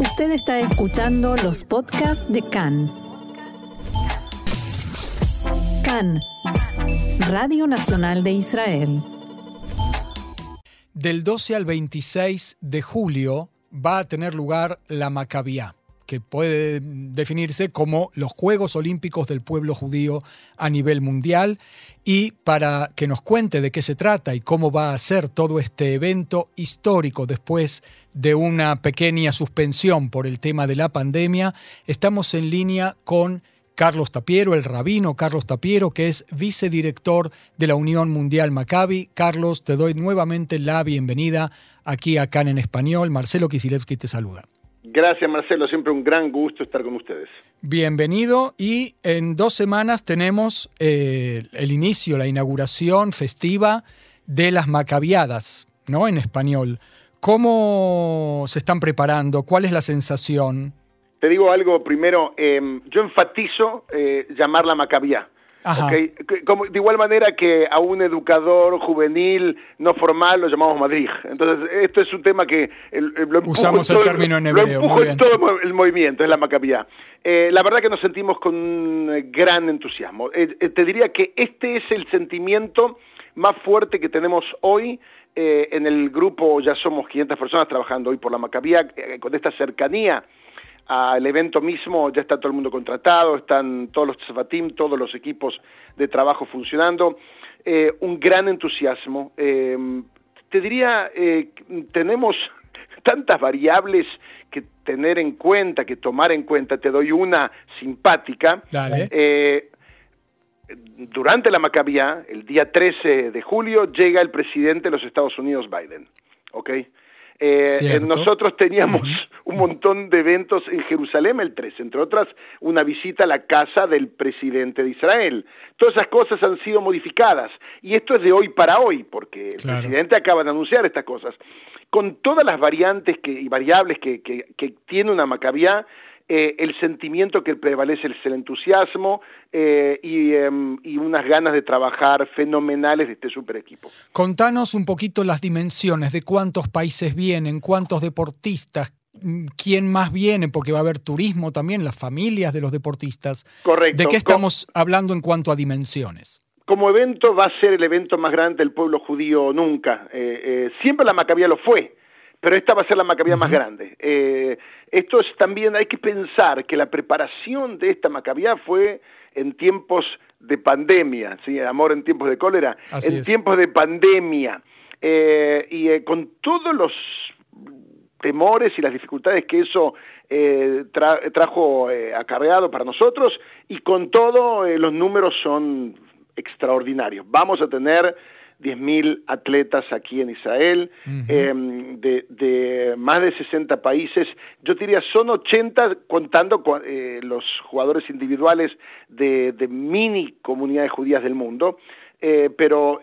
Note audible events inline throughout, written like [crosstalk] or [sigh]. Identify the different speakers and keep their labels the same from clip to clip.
Speaker 1: Usted está escuchando los podcasts de CAN. CAN, Radio Nacional de Israel.
Speaker 2: Del 12 al 26 de julio va a tener lugar la Maccabiá que puede definirse como los Juegos Olímpicos del pueblo judío a nivel mundial. Y para que nos cuente de qué se trata y cómo va a ser todo este evento histórico después de una pequeña suspensión por el tema de la pandemia, estamos en línea con Carlos Tapiero, el rabino Carlos Tapiero, que es vicedirector de la Unión Mundial Maccabi. Carlos, te doy nuevamente la bienvenida aquí a CAN en español. Marcelo Kisilevsky te saluda.
Speaker 3: Gracias Marcelo, siempre un gran gusto estar con ustedes.
Speaker 2: Bienvenido y en dos semanas tenemos eh, el inicio, la inauguración festiva de las Macabiadas, ¿no? En español. ¿Cómo se están preparando? ¿Cuál es la sensación?
Speaker 3: Te digo algo primero, em, yo enfatizo eh, llamarla Macabía. Okay. Como, de igual manera que a un educador juvenil no formal lo llamamos Madrid. Entonces, esto es un tema que
Speaker 2: lo usamos el término en hebreo.
Speaker 3: en todo el movimiento, es la macabía. Eh, la verdad que nos sentimos con gran entusiasmo. Eh, eh, te diría que este es el sentimiento más fuerte que tenemos hoy en el grupo, ya somos 500 personas trabajando hoy por la Macabía, con esta cercanía al evento mismo ya está todo el mundo contratado, están todos los tzafatim, todos los equipos de trabajo funcionando, eh, un gran entusiasmo. Eh, te diría, eh, tenemos [laughs] tantas variables que tener en cuenta, que tomar en cuenta. Te doy una simpática. durante la Macabía, el día 13 de julio, llega el presidente de los Estados Unidos, Biden. ¿ok?, eh, nosotros teníamos [laughs] un montón de eventos en Jerusalén el 3, entre otras una visita a la casa del presidente de Israel. Todas esas cosas han sido modificadas y esto es de hoy para hoy, porque el presidente acaba de anunciar estas cosas. Con todas las variantes que, y variables que, que, que tiene una Maccabiá, eh, el sentimiento que prevalece es el entusiasmo eh, em, y, unas ganas de trabajar fenomenales de este super equipo.
Speaker 2: Contanos un poquito las dimensiones de cuántos países vienen, cuántos deportistas, mm, quién más viene, porque va a haber turismo también, las familias de los deportistas.
Speaker 3: Correcto.
Speaker 2: ¿De qué estamos hablando en cuanto a dimensiones?
Speaker 3: Como evento va a ser el evento más grande del pueblo judío nunca. Eh, siempre la Macabía lo fue pero esta va a ser la Macabía más grande. Eh, esto es también, hay que pensar que la preparación de esta Macabía fue en tiempos de pandemia, ¿sí? amor en tiempos de cólera, en tiempos de pandemia, eh, y eh, con todos los temores y las dificultades que eso trajo acarreado para nosotros, y con todo los números son extraordinarios. Vamos a tener 10.000 atletas aquí en Israel, em, de, más de 60 países. Yo diría, son 80 contando con eh, los jugadores individuales de, mini comunidades judías del mundo, eh, pero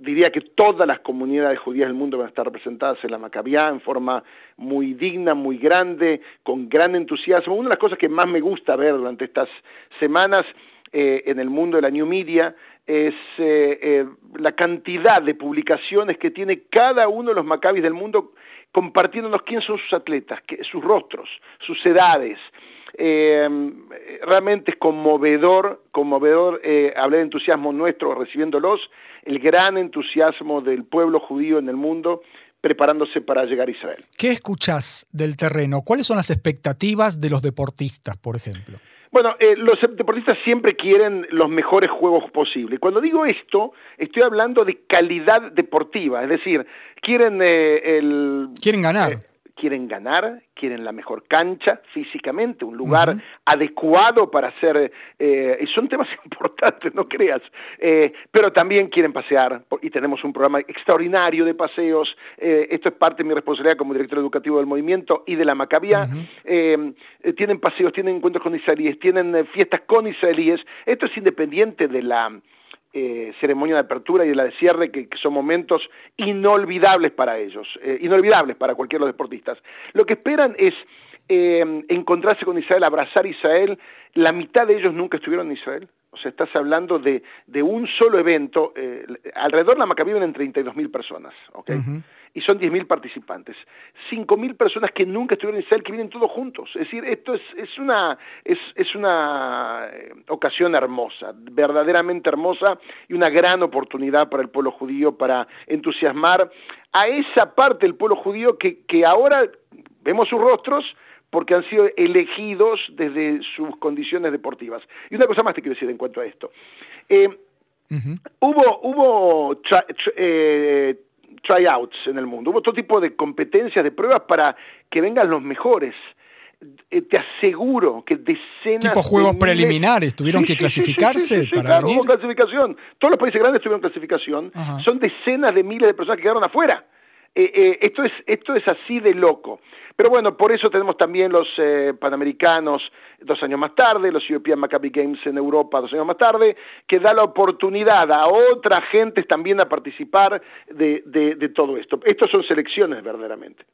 Speaker 3: diría que todas las comunidades judías del mundo van a estar representadas en la Maccabiá en forma muy digna, muy grande, con gran entusiasmo. Una de las cosas que más me gusta ver durante estas semanas eh, en el mundo de la New Media es eh, eh, la cantidad de publicaciones que tiene cada uno de los Maccabis del mundo compartiéndonos quién son sus atletas, sus rostros, sus edades. Eh, realmente es conmovedor, conmovedor hablar de entusiasmo nuestro recibiéndolos, el gran entusiasmo del pueblo judío en el mundo preparándose para llegar a Israel.
Speaker 2: ¿Qué escuchás del terreno? ¿Cuáles son las expectativas de los deportistas, por ejemplo?
Speaker 3: Bueno, eh, los deportistas siempre quieren los mejores juegos posibles. Cuando digo esto, estoy hablando de calidad deportiva, es decir, quieren eh, el...
Speaker 2: Quieren ganar. Eh,
Speaker 3: quieren ganar, quieren la mejor cancha físicamente, un lugar adecuado para hacer, eh, son temas [laughs] importantes, no creas, eh, pero también quieren pasear y tenemos un programa extraordinario de paseos, eh, esto es parte de mi responsabilidad como director educativo del movimiento y de la Macabía, eh, tienen paseos, tienen encuentros con israelíes, tienen fiestas con israelíes, esto es independiente de la eh, ceremonia de apertura y de la de cierre, que, son momentos inolvidables para ellos, eh, inolvidables para cualquiera de los deportistas. Lo que esperan es eh, encontrarse con Israel, abrazar Israel. La mitad de ellos nunca estuvieron en Israel. O sea, estás hablando de, de un solo evento. alrededor de la Maccabi viven 32 mil personas. ¿okay? Y son 10.000 participantes. 5.000 personas que nunca estuvieron en Israel, que vienen todos juntos. Es decir, esto es, es una, es, es una eh, ocasión hermosa, verdaderamente hermosa y una gran oportunidad para el pueblo judío para entusiasmar a esa parte del pueblo judío que, que ahora vemos sus rostros, porque han sido elegidos desde sus condiciones deportivas. Y una cosa más te quiero decir en cuanto a esto. Eh, hubo hubo eh, tryouts en el mundo, hubo todo tipo de competencias, de pruebas para que vengan los mejores. Eh, te aseguro que decenas
Speaker 2: tipo juegos preliminares tuvieron que clasificarse para
Speaker 3: claro, Hubo clasificación. Todos los países grandes tuvieron clasificación. Son decenas de miles de personas que quedaron afuera eh, eh, esto, es, esto es así de loco. Pero bueno, por eso tenemos también los eh, Panamericanos dos años más tarde, los European Maccabi Games en Europa dos años más tarde, que da la oportunidad a otras gentes también a participar de, de, todo esto. Estos son selecciones verdaderamente.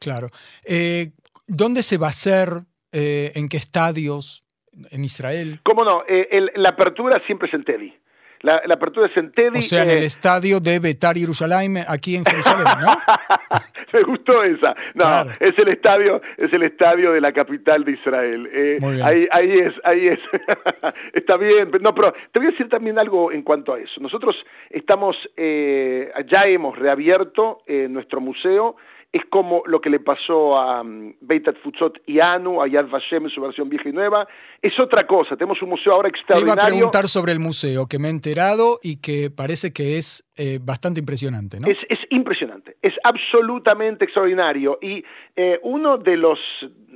Speaker 2: Claro. ¿Dónde se va a hacer? ¿En qué estadios? ¿En Israel?
Speaker 3: ¿Cómo no? la apertura siempre es en Teddy. La, apertura es en Teddy.
Speaker 2: O sea, en el eh, estadio de Betar Jerusalén, aquí en Jerusalén, ¿no? [laughs]
Speaker 3: Me gustó esa. No, es el estadio, es el estadio de la capital de Israel. Eh, ahí, ahí es, ahí es. [laughs] Está bien. No, pero te voy a decir también algo en cuanto a eso. Nosotros estamos, eh, ya hemos reabierto nuestro museo es como lo que le pasó a um, Beitat Futsot y Anu, a Yad Vashem en su versión vieja y nueva. Es otra cosa, tenemos un museo ahora extraordinario.
Speaker 2: Te iba a preguntar sobre el museo, que me he enterado y que parece que es eh, bastante impresionante, ¿no?
Speaker 3: Es, es, impresionante, es absolutamente extraordinario. Y eh, uno de los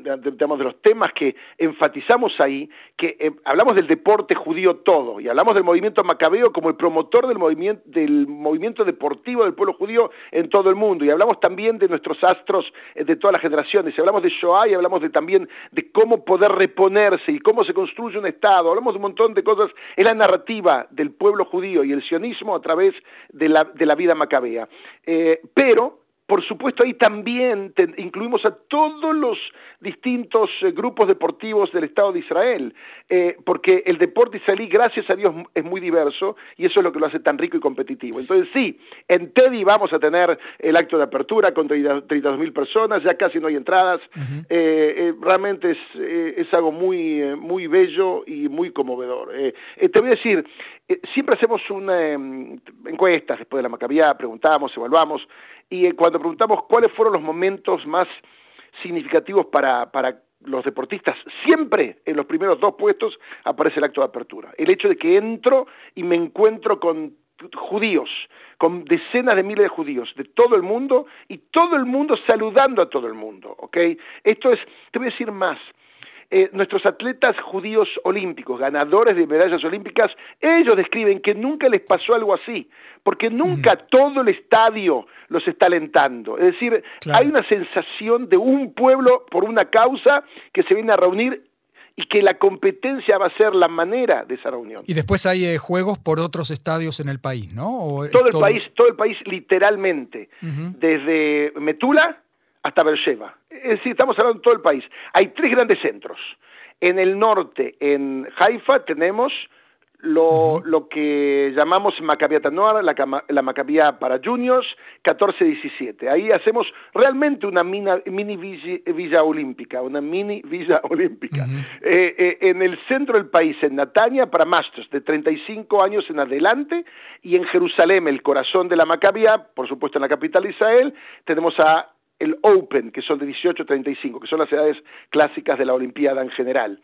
Speaker 3: de los temas que enfatizamos ahí, que eh, hablamos del deporte judío todo, y hablamos del movimiento macabeo como el promotor del movimiento, del movimiento deportivo del pueblo judío en todo el mundo, y hablamos también de nuestros astros eh, de todas las generaciones, y hablamos de Shoah, y hablamos de, también de cómo poder reponerse y cómo se construye un Estado, hablamos de un montón de cosas, es la narrativa del pueblo judío y el sionismo a través de la, de la vida macabea. Eh, pero por supuesto, ahí también incluimos a todos los distintos eh, grupos deportivos del Estado de Israel, eh, porque el deporte israelí, gracias a Dios, es muy diverso y eso es lo que lo hace tan rico y competitivo. Entonces, sí, en Teddy vamos a tener el acto de apertura con 32 mil personas, ya casi no hay entradas. Eh, realmente es, es, algo muy, muy bello y muy conmovedor. te voy a decir, siempre hacemos una em, encuestas después de la Maccabiá, preguntamos, evaluamos, y eh, cuando preguntamos cuáles fueron los momentos más significativos para, para los deportistas, siempre en los primeros dos puestos aparece el acto de apertura. El hecho de que entro y me encuentro con judíos, con decenas de miles de judíos de todo el mundo y todo el mundo saludando a todo el mundo, ¿ok? Esto es, te voy a decir más, eh, nuestros atletas judíos olímpicos, ganadores de medallas olímpicas, ellos describen que nunca les pasó algo así, porque nunca todo el estadio los está alentando. Es decir, hay una sensación de un pueblo por una causa que se viene a reunir y que la competencia va a ser la manera de esa reunión.
Speaker 2: Y después hay eh, juegos por otros estadios en el país, ¿no?
Speaker 3: todo el país, todo el país literalmente, desde Metula hasta Beersheba. Es decir, estamos hablando de todo el país. Hay tres grandes centros. En el norte, en Haifa, tenemos lo, lo que llamamos Maccabiat Noir, la, la para juniors, 14-17. Ahí hacemos realmente una mini villa, olímpica, una mini villa [laughs] olímpica. Eh, eh, en el centro del país, en Natania, para masters de 35 años en adelante, y en Jerusalén, el corazón de la Maccabiá, por supuesto en la capital de Israel, tenemos a el Open, que son de 18 a 35, que son las edades clásicas de la Olimpiada en general.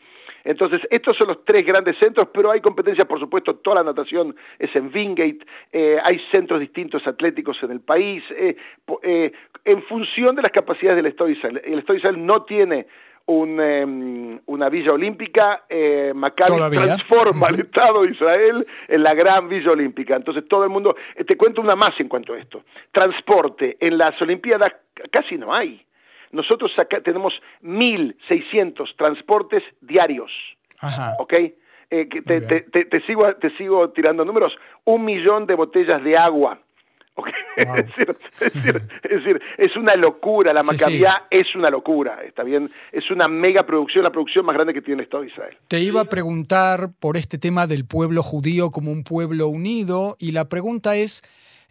Speaker 3: Entonces, estos son los tres grandes centros, pero hay competencias, por supuesto, toda la natación es en Wingate, eh, hay centros distintos atléticos en el país, eh, eh, en función de las capacidades del Estado Israel. El Estado Israel no tiene un, em, una villa olímpica, eh, Maccabi transforma al Estado de Israel en la gran villa olímpica. Entonces todo el mundo, eh, te cuento una más en cuanto a esto. Transporte, en las Olimpiadas casi no hay. Nosotros acá tenemos 1.600 transportes diarios. Ajá. ¿Ok? Eh, te, te, te, sigo, te sigo tirando números. Un millón de botellas de agua [laughs] [laughs] es, decir, es, una locura, la Maccabiá es una locura, está bien, es una mega producción, la producción más grande que tiene el Estado de Israel.
Speaker 2: Te iba a preguntar por este tema del pueblo judío como un pueblo unido y la pregunta es,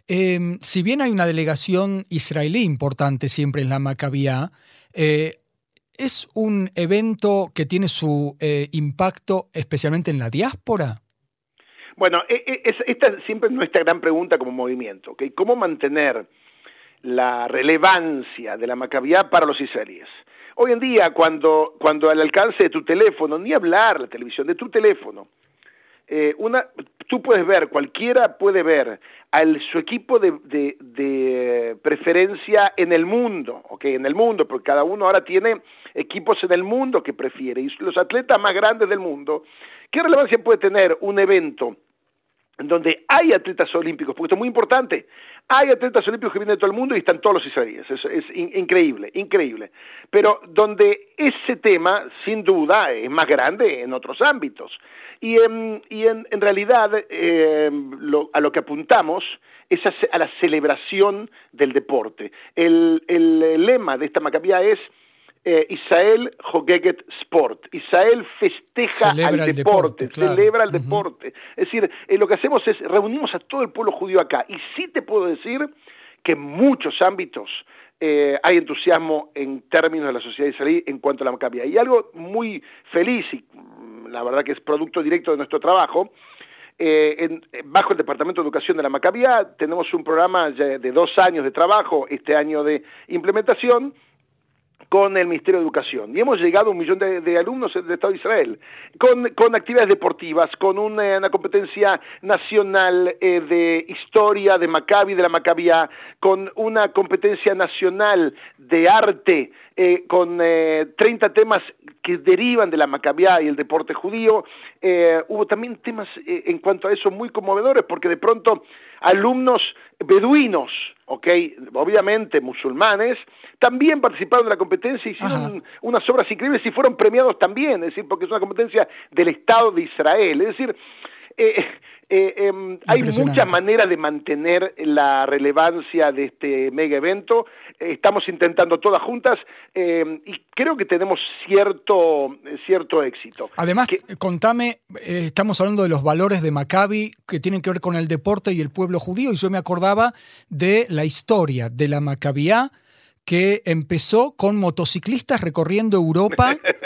Speaker 2: Em, si bien hay una delegación israelí importante siempre en la Maccabiá, eh, ¿es un evento que tiene su eh, impacto especialmente en la diáspora?
Speaker 3: Bueno, e, e, esta es nuestra gran pregunta como movimiento, ¿okay? ¿Cómo mantener la relevancia de la Maccabiá para los israelíes? Hoy en día, cuando, cuando al alcance de tu teléfono, ni hablar la televisión, de tu teléfono, eh, una, tú puedes ver, cualquiera puede ver al su equipo de, de, preferencia en el mundo, ¿ok? En el mundo, porque cada uno ahora tiene equipos en el mundo que prefiere. Y los atletas más grandes del mundo, ¿qué relevancia puede tener un evento donde hay atletas olímpicos, porque esto es muy importante, hay atletas olímpicos que vienen de todo el mundo y están todos los israelíes, es, increíble, increíble, pero donde ese tema, sin duda, es más grande en otros ámbitos. Y en, y en, realidad eh, a lo que apuntamos es a, la celebración del deporte. El, el lema de esta macabía es eh, Israel Jogeget Sport. Israel festeja al deporte, celebra el deporte. Es decir, eh, lo que hacemos es reunimos a todo el pueblo judío acá. Y sí te puedo decir que en muchos ámbitos eh, hay entusiasmo en términos de la sociedad israelí en cuanto a la Macabía. Y algo muy feliz, y mm, la verdad que es producto directo de nuestro trabajo, bajo el Departamento de Educación de la Macabía tenemos un programa de dos años de trabajo, este año de implementación, con el Ministerio de Educación y hemos llegado a un millón de, alumnos del Estado de Israel, con, actividades deportivas, con una, competencia nacional eh, de historia de Maccabi, de la Maccabia, con una competencia nacional de arte, eh, con eh, 30 temas que derivan de la Maccabia y el deporte judío. Eh, hubo también temas en cuanto a eso muy conmovedores, porque de pronto alumnos beduinos, ¿ok? Obviamente musulmanes, también participaron de la competencia, hicieron unas obras increíbles y fueron premiados también, es decir, porque es una competencia del Estado de Israel, es decir, eh, eh, em, hay muchas maneras de mantener la relevancia de este mega evento. estamos intentando todas juntas em, y creo que tenemos cierto, cierto éxito.
Speaker 2: Además, contame, eh, estamos hablando de los valores de Maccabi que tienen que ver con el deporte y el pueblo judío, y yo me acordaba de la historia de la Maccabía que empezó con motociclistas recorriendo Europa [laughs]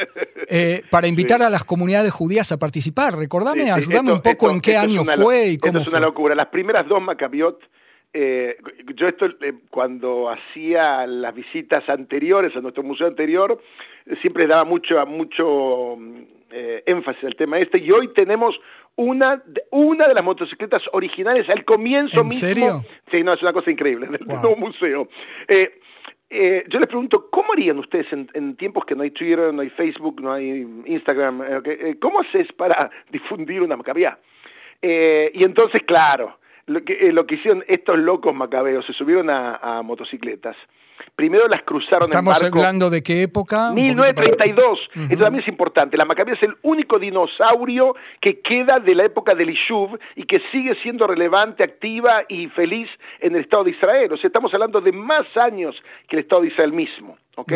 Speaker 2: Eh, para invitar a las comunidades judías a participar. Recordame, ayúdame un poco en qué año fue y cómo
Speaker 3: Esto es una locura. Las primeras dos Macabiot, eh, yo esto eh, cuando hacía las visitas anteriores a nuestro museo anterior, siempre daba mucho, mucho énfasis al tema este y hoy tenemos una, una de las motocicletas originales al comienzo
Speaker 2: ¿En
Speaker 3: mismo.
Speaker 2: serio?
Speaker 3: Sí, no, es una cosa increíble, [laughs] del nuevo museo. Eh, eh, yo les pregunto, ¿cómo harían ustedes en, tiempos que no hay Twitter, no hay Facebook, no hay Instagram? Eh, eh, ¿Cómo haces para [laughs] difundir una macabea? y entonces, claro, lo que, lo que hicieron estos locos macabeos, se subieron a motocicletas Primero las cruzaron
Speaker 2: ¿Estamos en barco. hablando de qué época?
Speaker 3: 1932. Esto también es importante. La Macabea es el único dinosaurio que queda de la época del Ishuv y que sigue siendo relevante, activa y feliz en el Estado de Israel. O sea, estamos hablando de más años que el Estado de Israel mismo. ¿Ok?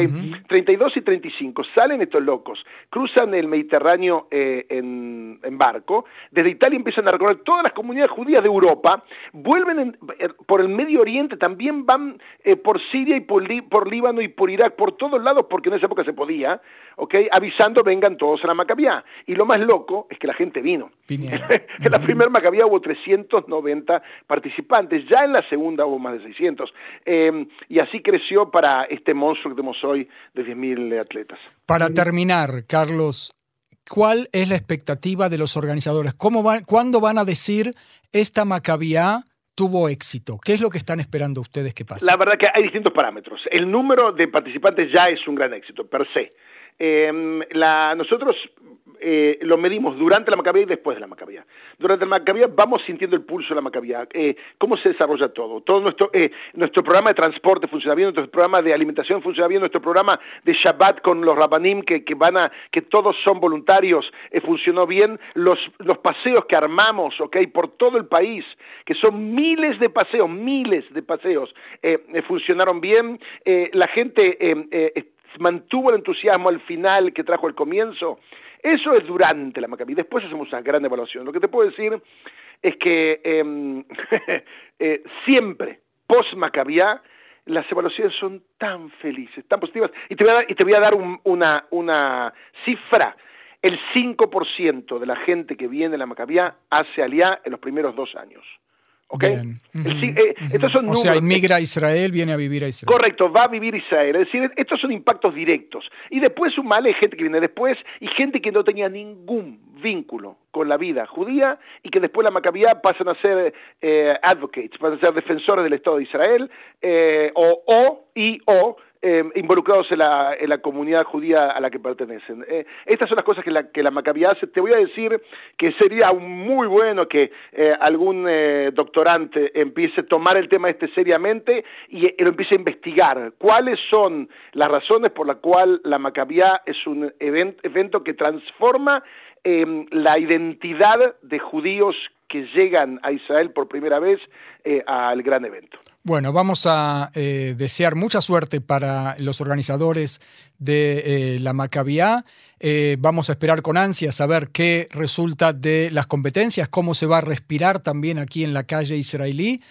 Speaker 3: 32 y 35, salen estos locos, cruzan el Mediterráneo eh, en, barco, desde Italia empiezan a recorrer todas las comunidades judías de Europa, vuelven eh, por el Medio Oriente, también van eh, por Siria y por, por, Líbano y por Irak, por todos lados, porque en esa época se podía, ¿ok? Avisando, vengan todos a la Macabía. Y lo más loco es que la gente vino. [laughs] en la primera Macabía hubo 390 participantes, ya en la segunda hubo más de 600. y así creció para este monstruo que hoy de 10.000 atletas.
Speaker 2: Para terminar, Carlos, ¿cuál es la expectativa de los organizadores? ¿Cómo van, ¿Cuándo van a decir esta Maccabiá tuvo éxito? ¿Qué es lo que están esperando ustedes que pase?
Speaker 3: La verdad que hay distintos parámetros. El número de participantes ya es un gran éxito, per se. La, nosotros eh, lo medimos durante la Macabea y después de la Macabea. Durante la Macabea vamos sintiendo el pulso de la Macabea, eh, cómo se desarrolla todo. Todo nuestro, eh, nuestro programa de transporte funciona bien, nuestro programa de alimentación funciona bien, nuestro programa de Shabbat con los Rabanim que, que van a, que todos son voluntarios, funcionó bien. Los, los paseos que armamos, ok, por todo el país, que son miles de paseos, miles de paseos, funcionaron bien. la gente mantuvo el entusiasmo al final que trajo el comienzo. Eso es durante la Maccabi. Después hacemos una gran evaluación. Lo que te puedo decir es que em, [laughs] eh, siempre, post-Maccabiá, las evaluaciones son tan felices, tan positivas. Y te voy a dar, y te voy a dar una, una cifra. El 5% de la gente que viene a la Maccabiá hace aliá en los primeros dos años. ¿Ok?
Speaker 2: Eh, estos son o sea, inmigra a Israel, viene a vivir a Israel.
Speaker 3: Correcto, va a vivir Israel. Es decir, estos son impactos directos. Y después un mal gente que viene después y gente que no tenía ningún vínculo con la vida judía y que después la Maccabiá pasan a ser eh, advocates, pasan a ser defensores del Estado de Israel eh, o, o y o Em, involucrados en la, en la, comunidad judía a la que pertenecen. Eh, estas son las cosas que la, que la Maccabi hace. Te voy a decir que sería muy bueno que eh, algún eh, doctorante empiece a tomar el tema este seriamente y lo empiece a investigar. ¿Cuáles son las razones por las cuales la Maccabiá es un evento que transforma em, la identidad de judíos que llegan a Israel por primera vez al gran evento.
Speaker 2: Bueno, vamos a eh, desear mucha suerte para los organizadores de eh, la Maccabiá. Eh, vamos a esperar con ansia saber qué resulta de las competencias, cómo se va a respirar también aquí en la calle israelí.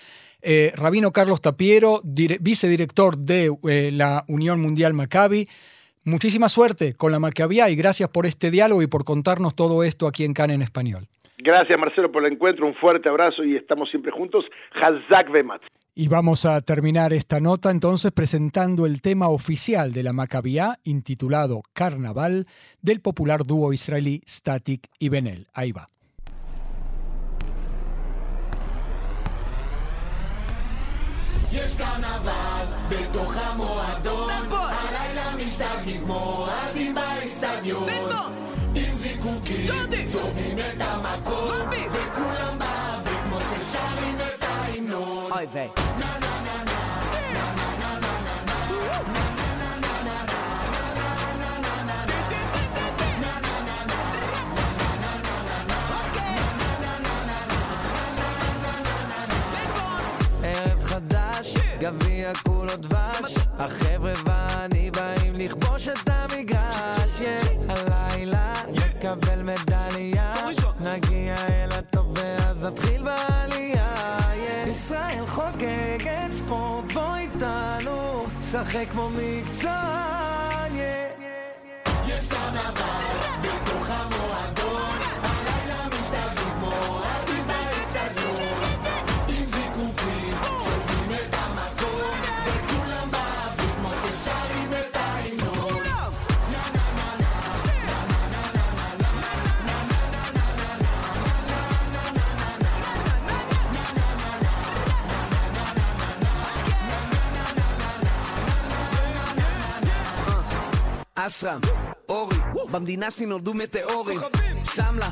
Speaker 2: Rabino Carlos Tapiero, vicedirector de la Unión Mundial Maccabi. Muchísima suerte con la Maccabiá y gracias por este diálogo y por contarnos todo esto aquí en CAN en español.
Speaker 3: Gracias Marcelo por el encuentro, un fuerte abrazo y estamos siempre juntos. Hazak Bemat.
Speaker 2: Y vamos a terminar esta nota entonces presentando el tema oficial de la Maccabiá intitulado Carnaval del popular dúo israelí Static y Benel. Ahí va.
Speaker 4: משתגעים כמו עדים באיצטדיון. עם זיקוקים, צובעים את המקום, וכולם באוויר כמו ששרים את ההמנון. אוי ויי. גביע כולו דבש, החבר'ה ואני באים לכבוש את המגרש, yeah. הלילה נקבל מדליה, נגיע אל הטוב ואז נתחיל בעלייה, yeah. ישראל חוגגת ספורט, בוא איתנו, שחק כמו מקצוען, yeah. אשרם, אורי, במדינה שלי נולדו מטאורים. שמלה,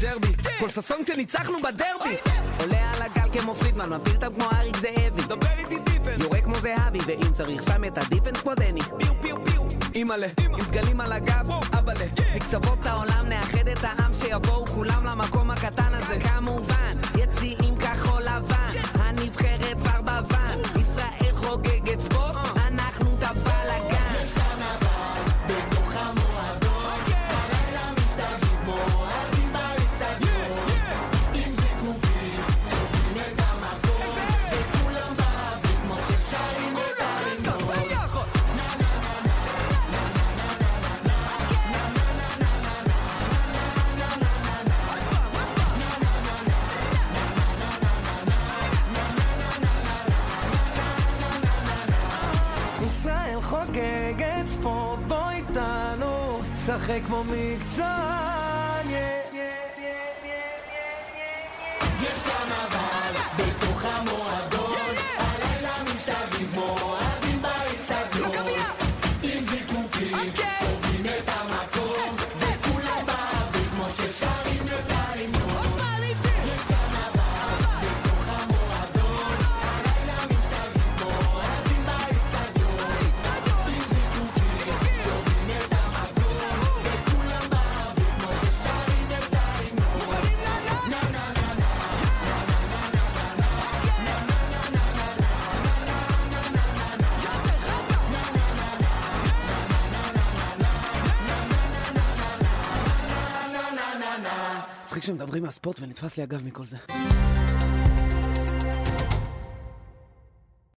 Speaker 4: ג'רבי, כל ששון כשניצחנו בדרבי. עולה על הגל כמו פרידמן, מפיל אותם כמו אריק זאבי. דבר איתי דיפנס. יורה כמו זהבי, ואם צריך שם את הדיפנס כמו דני. פיו פיו פיו. אימא'לה, עם דגלים על הגב, אבאלה. מקצוות העולם נאחד את העם שיבואו כולם למקום הקטן הזה. כמובן, יציאים כחול לבן, הנבחרת כבר בוואן. זה כמו מקצוע שמדברים על ספורט ונתפס לי הגב מכל זה.